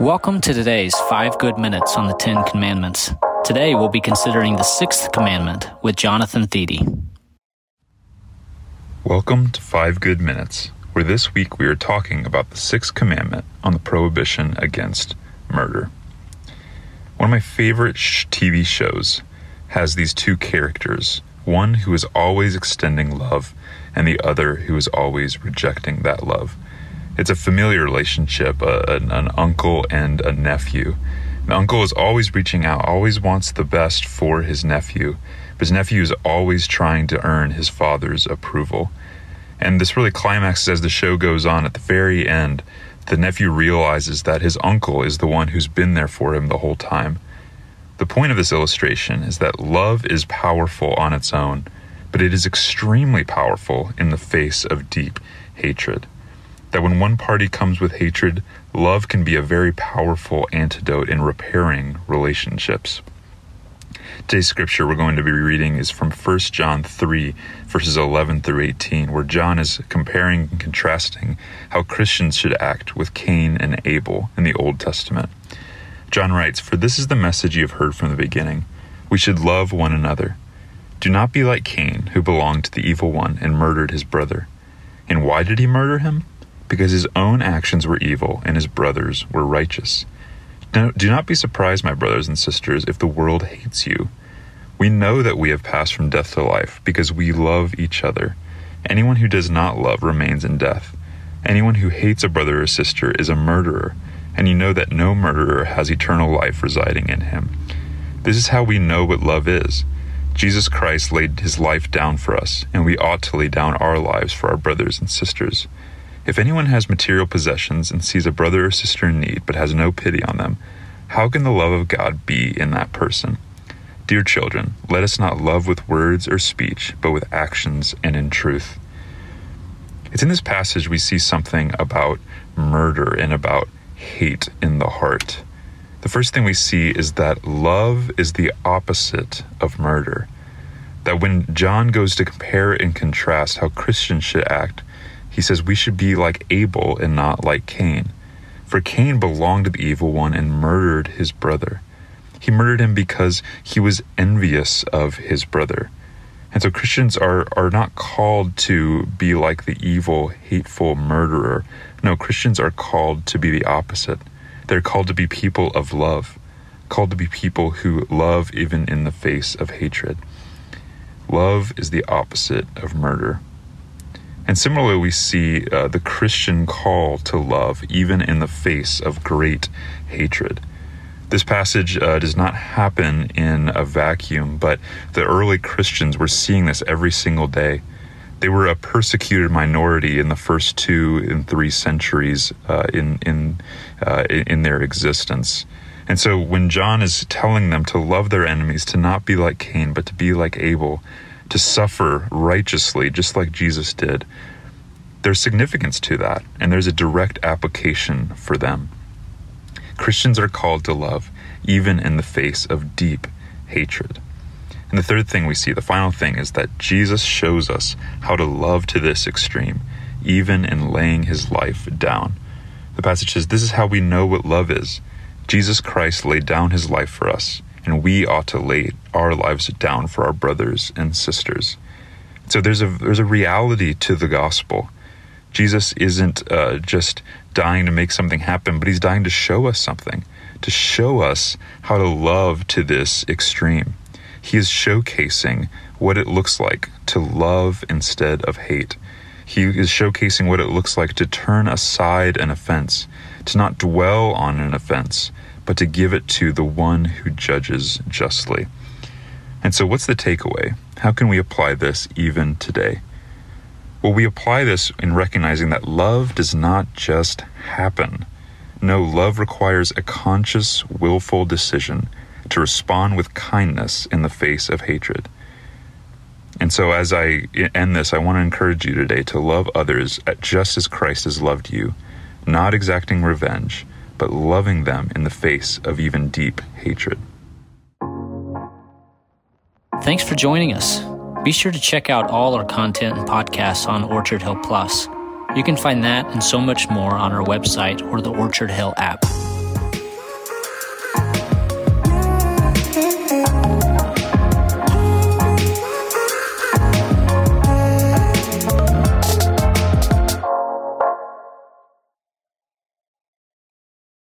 Welcome to today's 5 Good Minutes on the Ten Commandments. Today we'll be considering the sixth commandment with Jonathan Thiede. Welcome to 5 Good Minutes, where this week we are talking about the sixth commandment on the prohibition against murder. One of my favorite TV shows has these two characters one who is always extending love, and the other who is always rejecting that love. It's a familiar relationship, uh, an, an uncle and a nephew. The uncle is always reaching out, always wants the best for his nephew, but his nephew is always trying to earn his father's approval. And this really climaxes as the show goes on. At the very end, the nephew realizes that his uncle is the one who's been there for him the whole time. The point of this illustration is that love is powerful on its own, but it is extremely powerful in the face of deep hatred that when one party comes with hatred, love can be a very powerful antidote in repairing relationships. Today's scripture we're going to be reading is from 1 John 3, verses 11 through 18, where John is comparing and contrasting how Christians should act with Cain and Abel in the Old Testament. John writes, For this is the message you have heard from the beginning. We should love one another. Do not be like Cain, who belonged to the evil one and murdered his brother. And why did he murder him? Because his own actions were evil and his brothers were righteous. Now, do not be surprised, my brothers and sisters, if the world hates you. We know that we have passed from death to life because we love each other. Anyone who does not love remains in death. Anyone who hates a brother or sister is a murderer, and you know that no murderer has eternal life residing in him. This is how we know what love is. Jesus Christ laid his life down for us, and we ought to lay down our lives for our brothers and sisters. If anyone has material possessions and sees a brother or sister in need but has no pity on them, how can the love of God be in that person? Dear children, let us not love with words or speech, but with actions and in truth. It's in this passage we see something about murder and about hate in the heart. The first thing we see is that love is the opposite of murder. That when John goes to compare and contrast how Christians should act he says we should be like Abel and not like Cain. For Cain belonged to the evil one and murdered his brother. He murdered him because he was envious of his brother. And so Christians are, are not called to be like the evil, hateful murderer. No, Christians are called to be the opposite. They're called to be people of love, called to be people who love even in the face of hatred. Love is the opposite of murder. And similarly, we see uh, the Christian call to love even in the face of great hatred. This passage uh, does not happen in a vacuum, but the early Christians were seeing this every single day. They were a persecuted minority in the first two and three centuries uh, in in uh, in their existence. And so when John is telling them to love their enemies, to not be like Cain, but to be like Abel, to suffer righteously, just like Jesus did, there's significance to that, and there's a direct application for them. Christians are called to love, even in the face of deep hatred. And the third thing we see, the final thing, is that Jesus shows us how to love to this extreme, even in laying his life down. The passage says, This is how we know what love is. Jesus Christ laid down his life for us, and we ought to lay our lives down for our brothers and sisters. So there's a there's a reality to the gospel. Jesus isn't uh, just dying to make something happen, but he's dying to show us something, to show us how to love to this extreme. He is showcasing what it looks like to love instead of hate. He is showcasing what it looks like to turn aside an offense, to not dwell on an offense, but to give it to the one who judges justly. And so, what's the takeaway? How can we apply this even today? Well, we apply this in recognizing that love does not just happen. No, love requires a conscious, willful decision to respond with kindness in the face of hatred. And so, as I end this, I want to encourage you today to love others just as Christ has loved you, not exacting revenge, but loving them in the face of even deep hatred. Thanks for joining us. Be sure to check out all our content and podcasts on Orchard Hill Plus. You can find that and so much more on our website or the Orchard Hill app.